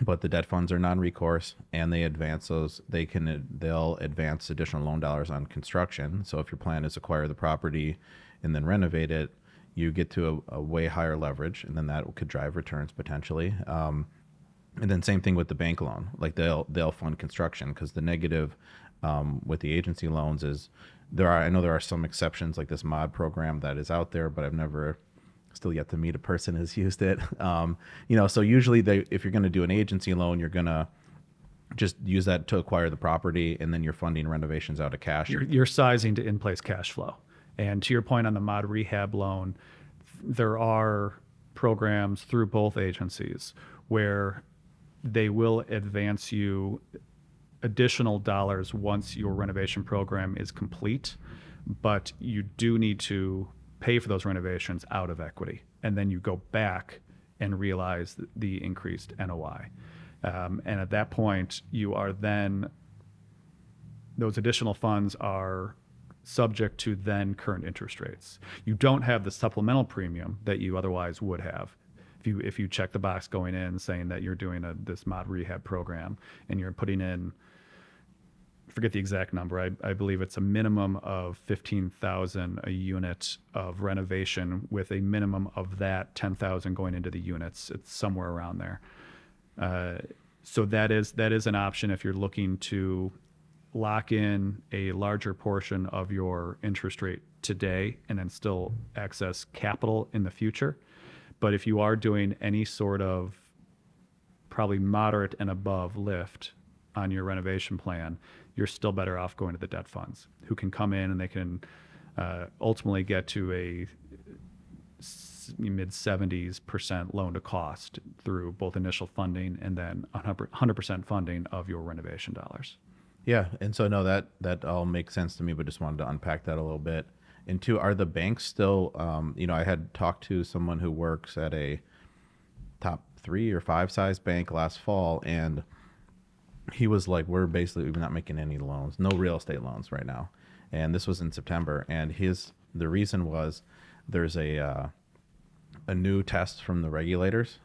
but the debt funds are non-recourse and they advance those they can they'll advance additional loan dollars on construction so if your plan is acquire the property and then renovate it you get to a, a, way higher leverage, and then that could drive returns potentially. Um, and then same thing with the bank loan, like they'll they'll fund construction because the negative um, with the agency loans is there are I know there are some exceptions like this mod program that is out there, but I've never still yet to meet a person who's used it. [laughs] Um, you know, so usually they if you're going to do an agency loan, you're gonna just use that to acquire the property, and then you're funding renovations out of cash. You're, you're sizing to in place cash flow. And to your point on the mod rehab loan, there are programs through both agencies where they will advance you additional dollars once your renovation program is complete, but you do need to pay for those renovations out of equity. And then you go back and realize the increased NOI. Um, and at that point, you are then, those additional funds are subject to then current interest rates. You don't have the supplemental premium that you otherwise would have. If you if you check the box going in saying that you're doing a this mod rehab program and you're putting in forget the exact number. I, I believe it's a minimum of 15,000 a unit of renovation with a minimum of that 10,000 going into the units. It's somewhere around there. Uh, so that is that is an option if you're looking to lock in a larger portion of your interest rate today and then still access capital in the future. But if you are doing any sort of probably moderate and above lift on your renovation plan, you're still better off going to the debt funds who can come in and they can uh, ultimately get to a mid 70s percent loan to cost through both initial funding and then 100 percent funding of your renovation dollars. Yeah, and so no, that that all makes sense to me, but just wanted to unpack that a little bit. And two, are the banks still? Um, you know, I had talked to someone who works at a top three or five size bank last fall, and he was like, "We're basically we're not making any loans, no real estate loans right now." And this was in September, and his the reason was there's a uh, a new test from the regulators,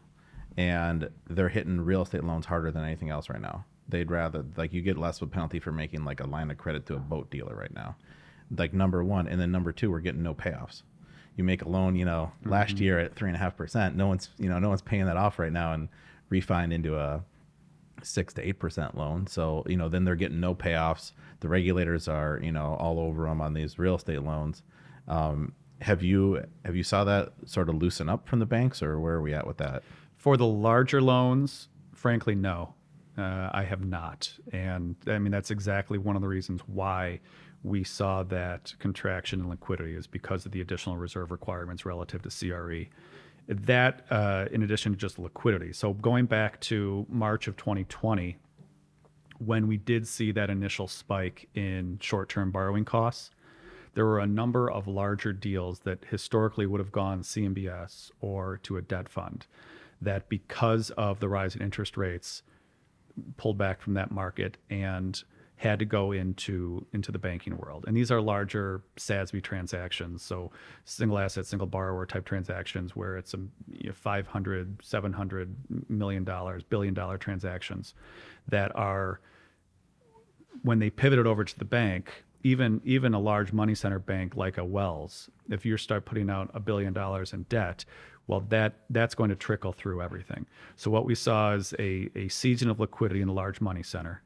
and they're hitting real estate loans harder than anything else right now. They'd rather like you get less of a penalty for making like a line of credit to a boat dealer right now, like number one, and then number two, we're getting no payoffs. You make a loan, you know, last year at three and a half percent. No one's you know no one's paying that off right now and refined into a six to eight percent loan. So you know then they're getting no payoffs. The regulators are you know all over them on these real estate loans. Um, have you have you saw that sort of loosen up from the banks, or where are we at with that? For the larger loans, frankly, no, uh, I have not. And I mean, that's exactly one of the reasons why we saw that contraction in liquidity is because of the additional reserve requirements relative to CRE. That, uh, in addition to just liquidity. So going back to March of 2020, when we did see that initial spike in short term borrowing costs, there were a number of larger deals that historically would have gone CMBS or to a debt fund that because of the rise in interest rates pulled back from that market and had to go into into the banking world. And these are larger SASB transactions, so single asset, single borrower type transactions where it's a you know, 500, 700 million dollars, billion dollar transactions that are when they pivoted over to the bank, even even a large money center bank like a Wells, if you start putting out a billion dollars in debt, well that that's going to trickle through everything. So what we saw is a, a season of liquidity in the large money center.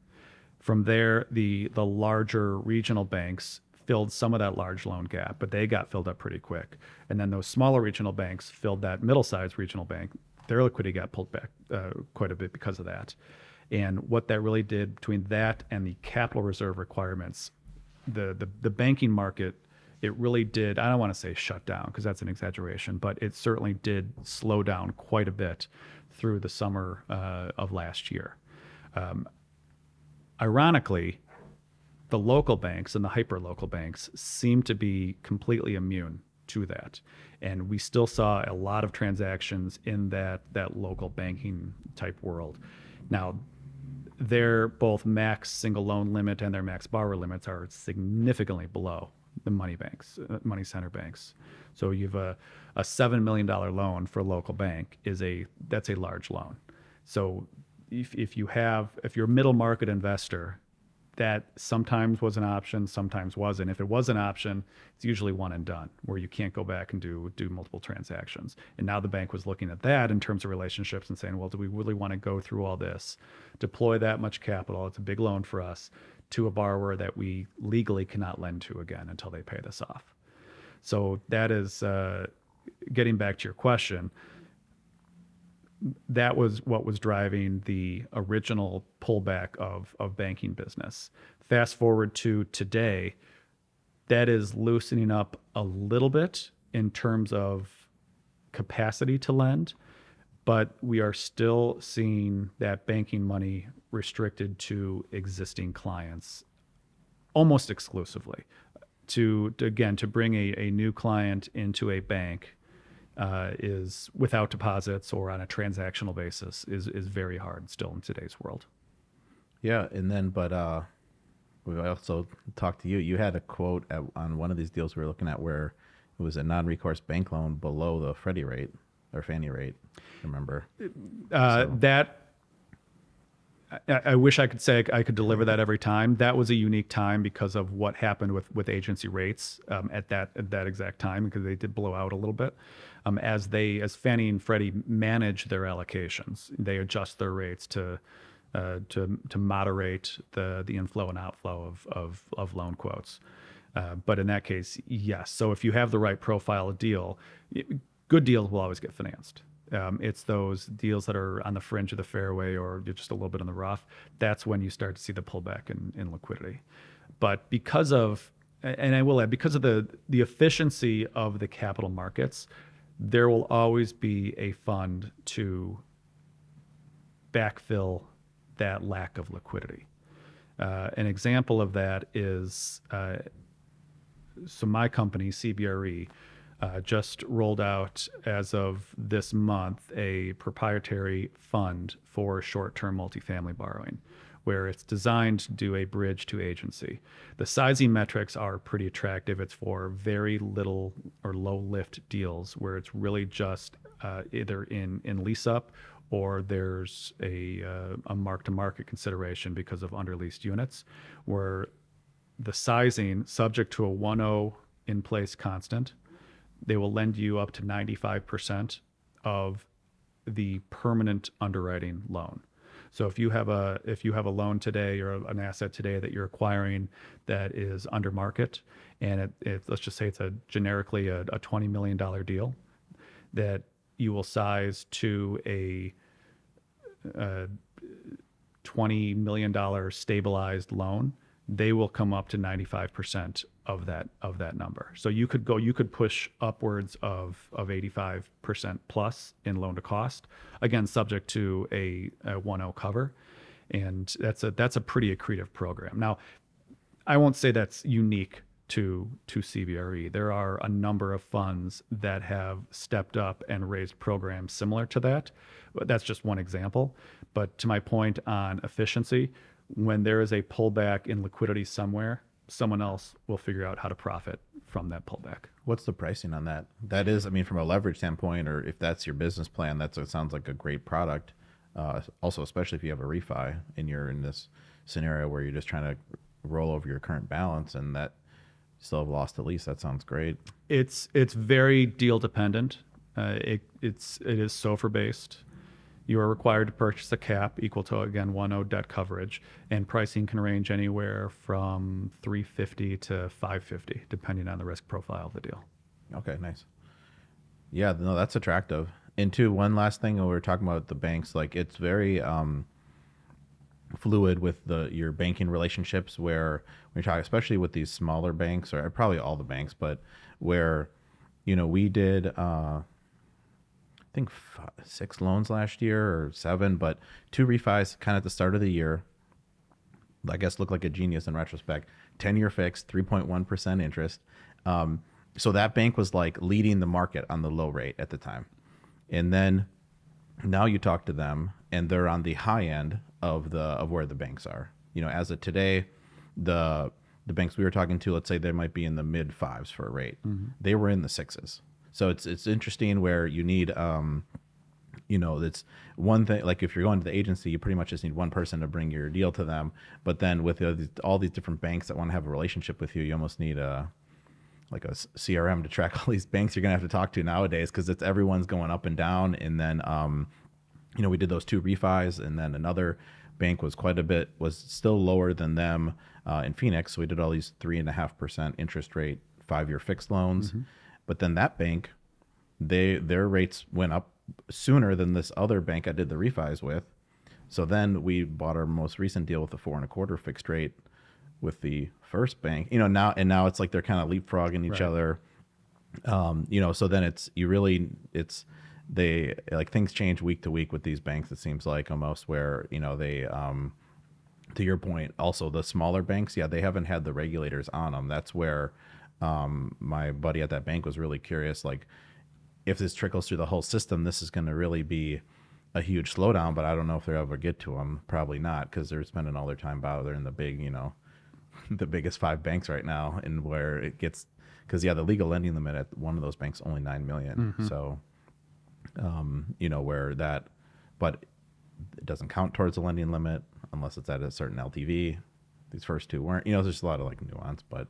From there, the the larger regional banks filled some of that large loan gap, but they got filled up pretty quick. And then those smaller regional banks filled that middle-sized regional bank. Their liquidity got pulled back uh, quite a bit because of that. And what that really did between that and the capital reserve requirements the, the, the banking market, it really did, I don't want to say shut down because that's an exaggeration, but it certainly did slow down quite a bit through the summer uh, of last year. Um, ironically, the local banks and the hyper local banks seem to be completely immune to that. And we still saw a lot of transactions in that, that local banking type world. Now, their both max single loan limit and their max borrower limits are significantly below the money banks, uh, money center banks. So you've a, a seven million dollar loan for a local bank is a that's a large loan. So if, if you have if you're a middle market investor that sometimes was an option, sometimes wasn't. If it was an option, it's usually one and done, where you can't go back and do do multiple transactions. And now the bank was looking at that in terms of relationships and saying, well, do we really want to go through all this, deploy that much capital? It's a big loan for us to a borrower that we legally cannot lend to again until they pay this off. So that is uh, getting back to your question that was what was driving the original pullback of, of banking business. Fast forward to today, that is loosening up a little bit in terms of capacity to lend, but we are still seeing that banking money restricted to existing clients almost exclusively. To, to again, to bring a, a new client into a bank uh, is without deposits or on a transactional basis is is very hard still in today's world. Yeah, and then but uh, we also talked to you. You had a quote at, on one of these deals we were looking at where it was a non-recourse bank loan below the Freddie rate or Fannie rate. Remember uh, so. that I, I, wish I could say I could deliver that every time. That was a unique time because of what happened with with agency rates um, at that at that exact time because they did blow out a little bit. Um, as they as Fannie and Freddie manage their allocations, they adjust their rates to uh, to to moderate the the inflow and outflow of of, of loan quotes. Uh, but in that case, yes. So if you have the right profile of deal, good deals will always get financed. Um, it's those deals that are on the fringe of the fairway or just a little bit on the rough. That's when you start to see the pullback in, in liquidity. But because of, and I will add, because of the the efficiency of the capital markets, there will always be a fund to backfill that lack of liquidity. Uh, an example of that is uh, so my company, CBRE, uh, just rolled out as of this month a proprietary fund for short-term multifamily borrowing, where it's designed to do a bridge to agency. The sizing metrics are pretty attractive. It's for very little or low lift deals, where it's really just uh, either in in lease up or there's a uh, a mark to market consideration because of underleased units, where the sizing subject to a 1.0 in place constant they will lend you up to 95% of the permanent underwriting loan. So if you have a if you have a loan today or an asset today that you're acquiring that is under market and it, it let's just say it's a generically a, a 20 million dollar deal that you will size to a, a 20 million dollar stabilized loan they will come up to 95% of that of that number. So you could go you could push upwards of of 85% plus in loan to cost again subject to a, a 1.0 cover and that's a that's a pretty accretive program. Now I won't say that's unique to to CBRE. There are a number of funds that have stepped up and raised programs similar to that. That's just one example. But to my point on efficiency, when there is a pullback in liquidity somewhere, someone else will figure out how to profit from that pullback. What's the pricing on that? That is, I mean, from a leverage standpoint, or if that's your business plan, that's it sounds like a great product. Uh, also, especially if you have a refi and you're in this scenario where you're just trying to roll over your current balance and that you still have loss to lease. That sounds great. It's it's very deal dependent. Uh, it it's it is SOFR based. You are required to purchase a cap equal to again 1.0 debt coverage, and pricing can range anywhere from 350 to 550, depending on the risk profile of the deal. Okay, nice. Yeah, no, that's attractive. And two, one last thing, we were talking about the banks. Like, it's very um, fluid with the your banking relationships. Where we talk, especially with these smaller banks, or probably all the banks, but where you know we did. Uh, I think five, six loans last year or seven, but two refis kind of at the start of the year. I guess looked like a genius in retrospect. 10 year fixed, 3.1% interest. Um, so that bank was like leading the market on the low rate at the time. And then now you talk to them and they're on the high end of the of where the banks are. You know, as of today, the the banks we were talking to, let's say they might be in the mid fives for a rate. They were in the sixes. So it's it's interesting where you need um you know it's one thing like if you're going to the agency you pretty much just need one person to bring your deal to them. But then with the, all these different banks that want to have a relationship with you you almost need a like a crm to track [laughs] all these banks you're going to have to talk to nowadays because it's everyone's going up and down. And then um you know we did those two refis and then another bank was quite a bit was still lower than them uh, in phoenix. So we did all these three and a half percent interest rate five year fixed loans. Mm-hmm. But then that bank they their rates went up sooner than this other bank I did the refis with. So then we bought our most recent deal with a four and a quarter fixed rate with the first bank. You know now and now it's like they're kind of leapfrogging each right. other. Um, you know, so then it's you really it's they like things change week to week with these banks. It seems like almost where you know they um, to your point also the smaller banks yeah they haven't had the regulators on them. That's where um, my buddy at that bank was really curious like if this trickles through the whole system, this is going to really be a huge slowdown. But I don't know if they'll ever get to them. Probably not, because they're spending all their time bothering the big, you know, [laughs] the biggest five banks right now, and where it gets, because yeah, the legal lending limit at one of those banks only nine million. Mm-hmm. So, um, you know, where that, but it doesn't count towards the lending limit unless it's at a certain LTV. These first two weren't. You know, there's a lot of like nuance, but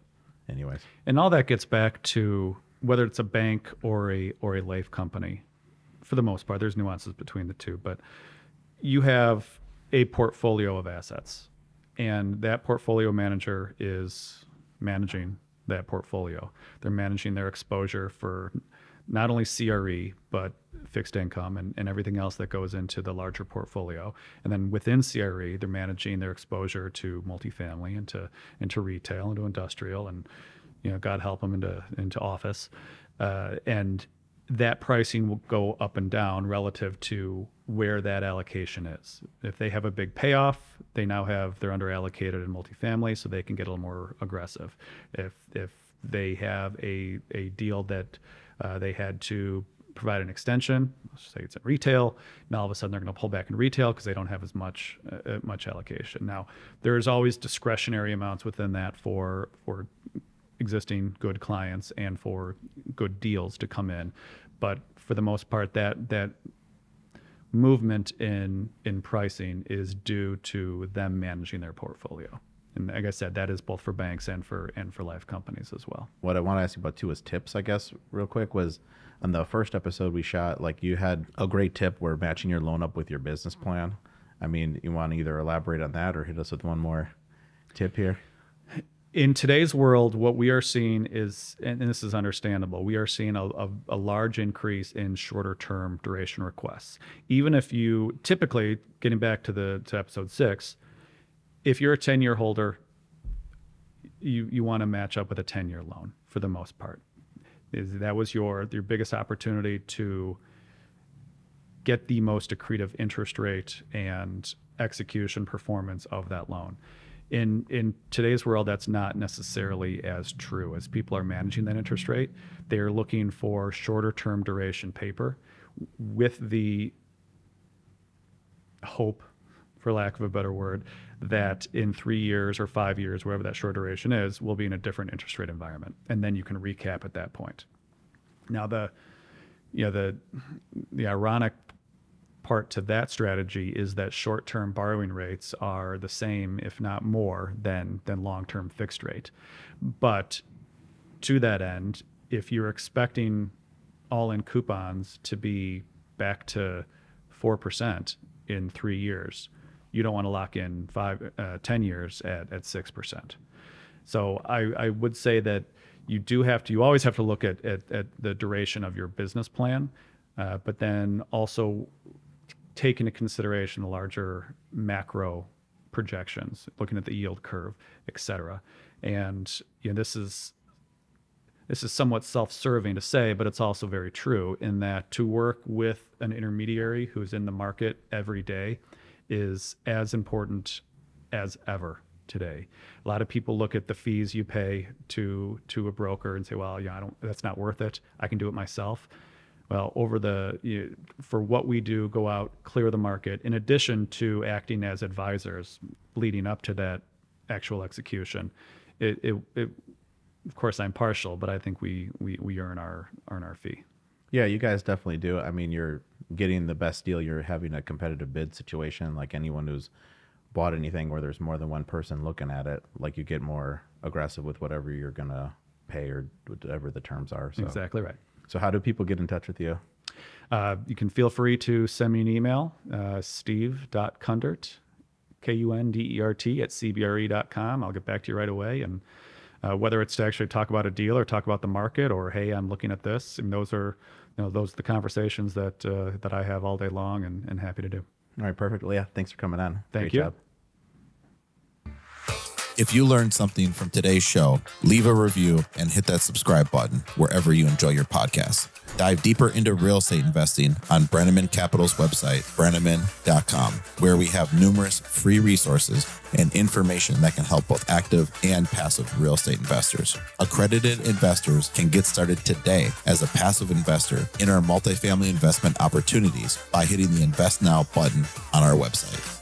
anyways. And all that gets back to whether it's a bank or a or a life company, for the most part, there's nuances between the two, but you have a portfolio of assets, and that portfolio manager is managing that portfolio. They're managing their exposure for not only CRE but fixed income and, and everything else that goes into the larger portfolio. And then within CRE, they're managing their exposure to multifamily, and to, and to retail, and to industrial, and you know, God help them into into office, uh, and that pricing will go up and down relative to where that allocation is. If they have a big payoff, they now have they're under allocated in multifamily, so they can get a little more aggressive. If if they have a a deal that uh, they had to provide an extension, let's say it's in retail, now all of a sudden they're going to pull back in retail because they don't have as much uh, much allocation. Now there's always discretionary amounts within that for for existing good clients and for good deals to come in. But for the most part, that that movement in in pricing is due to them managing their portfolio. And like I said, that is both for banks and for and for life companies as well. What I want to ask you about too is tips, I guess, real quick, was on the first episode we shot, like you had a great tip where matching your loan up with your business plan. I mean, you want to either elaborate on that or hit us with one more tip here? in today's world, what we are seeing is, and this is understandable, we are seeing a, a, a large increase in shorter term duration requests. Even if you typically, getting back to the to episode six, if you're a 10 year holder, you, you want to match up with a 10 year loan for the most part. That was your your biggest opportunity to get the most accretive interest rate and execution performance of that loan in in today's world that's not necessarily as true as people are managing that interest rate they are looking for shorter term duration paper with the hope for lack of a better word that in three years or five years wherever that short duration is we'll be in a different interest rate environment and then you can recap at that point now the you know the the ironic part to that strategy is that short-term borrowing rates are the same, if not more, than than long-term fixed rate. But to that end, if you're expecting all-in coupons to be back to four percent in three years, you don't want to lock in five, uh, 10 years at at six percent. So I, I would say that you do have to you always have to look at at, at the duration of your business plan, uh, but then also take into consideration the larger macro projections, looking at the yield curve, et cetera. And you know, this is this is somewhat self-serving to say, but it's also very true in that to work with an intermediary who's in the market every day is as important as ever today. A lot of people look at the fees you pay to to a broker and say, "Well, yeah, I don't. That's not worth it. I can do it myself." well, over the you, for what we do, go out, clear the market. In addition to acting as advisors, leading up to that actual execution, it, it, it of course I'm partial, but I think we we, we earn our earn our fee. Yeah, you guys definitely do. I mean, you're getting the best deal. You're having a competitive bid situation. Like anyone who's bought anything where there's more than one person looking at it, like you get more aggressive with whatever you're gonna pay or whatever the terms are. So. Exactly right. So, how do people get in touch with you? Uh, you can feel free to send me an email, uh, steve.kundert, K U N D E R T, at cbre.com. I'll get back to you right away. And uh, whether it's to actually talk about a deal or talk about the market or, hey, I'm looking at this, and those are you know, those are the conversations that, uh, that I have all day long and, and happy to do. All right, perfect. Well, yeah, thanks for coming on. Thank Great you. Job. If you learned something from today's show, leave a review and hit that subscribe button wherever you enjoy your podcast. Dive deeper into real estate investing on Breneman Capital's website, breneman.com, where we have numerous free resources and information that can help both active and passive real estate investors. Accredited investors can get started today as a passive investor in our multifamily investment opportunities by hitting the Invest Now button on our website.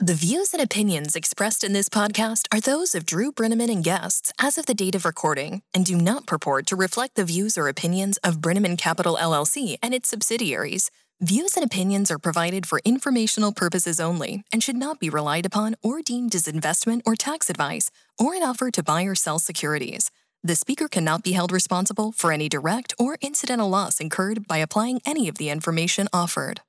The views and opinions expressed in this podcast are those of Drew Breneman and guests as of the date of recording and do not purport to reflect the views or opinions of Breneman Capital LLC and its subsidiaries. Views and opinions are provided for informational purposes only and should not be relied upon or deemed as investment or tax advice or an offer to buy or sell securities. The speaker cannot be held responsible for any direct or incidental loss incurred by applying any of the information offered.